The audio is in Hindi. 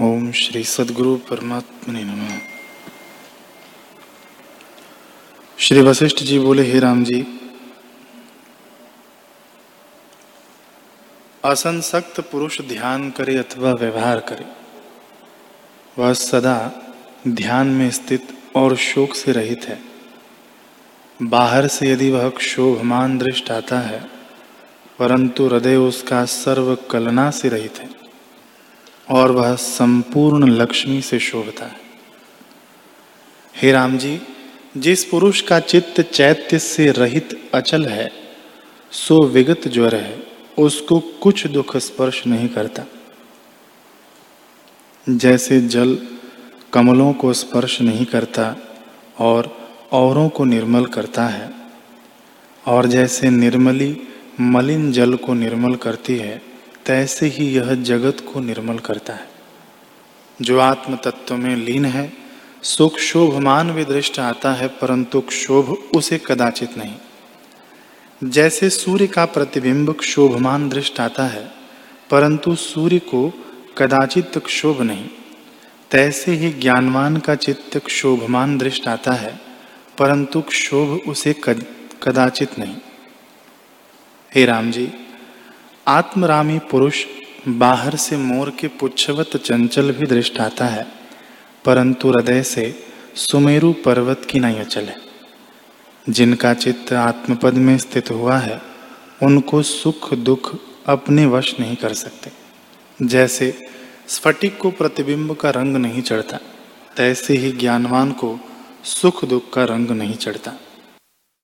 ओम श्री सदगुरु परमात्मा नमः। श्री वशिष्ठ जी बोले, हे राम जी असंसक्त पुरुष ध्यान करे अथवा व्यवहार करे, वह सदा ध्यान में स्थित और शोक से रहित है। बाहर से यदि वह क्षोभमान दृष्ट आता है, परंतु हृदय उसका सर्व कलना से रहित है। और वह संपूर्ण लक्ष्मी से शोभता है। हे राम जी, जिस पुरुष का चित्त चैत्य से रहित अचल है, सो विगत ज्वर है, उसको कुछ दुख स्पर्श नहीं करता। जैसे जल कमलों को स्पर्श नहीं करता और औरों को निर्मल करता है, और जैसे निर्मली मलिन जल को निर्मल करती है तैसे ही यह जगत को निर्मल करता है। जो आत्म तत्व में लीन है, सुख शोभमान विदृष्ट आता है, परंतु क्षोभ उसे कदाचित नहीं। जैसे सूर्य का प्रतिबिंब क्षोभमान दृष्ट आता है, परंतु सूर्य को कदाचित क्षोभ नहीं। तैसे ही ज्ञानवान का चित्त क्षोभमान दृष्ट आता है, परंतु क्षोभ उसे कदाचित नहीं। हे राम जी आत्मरामी पुरुष बाहर से मोर के पुच्छवत चंचल भी दृष्ट आता है, परंतु हृदय से सुमेरु पर्वत की नहीं अचल है जिनका चित्त आत्मपद में स्थित हुआ है, उनको सुख दुख अपने वश नहीं कर सकते। जैसे स्फटिक को प्रतिबिंब का रंग नहीं चढ़ता, तैसे ही ज्ञानवान को सुख दुख का रंग नहीं चढ़ता।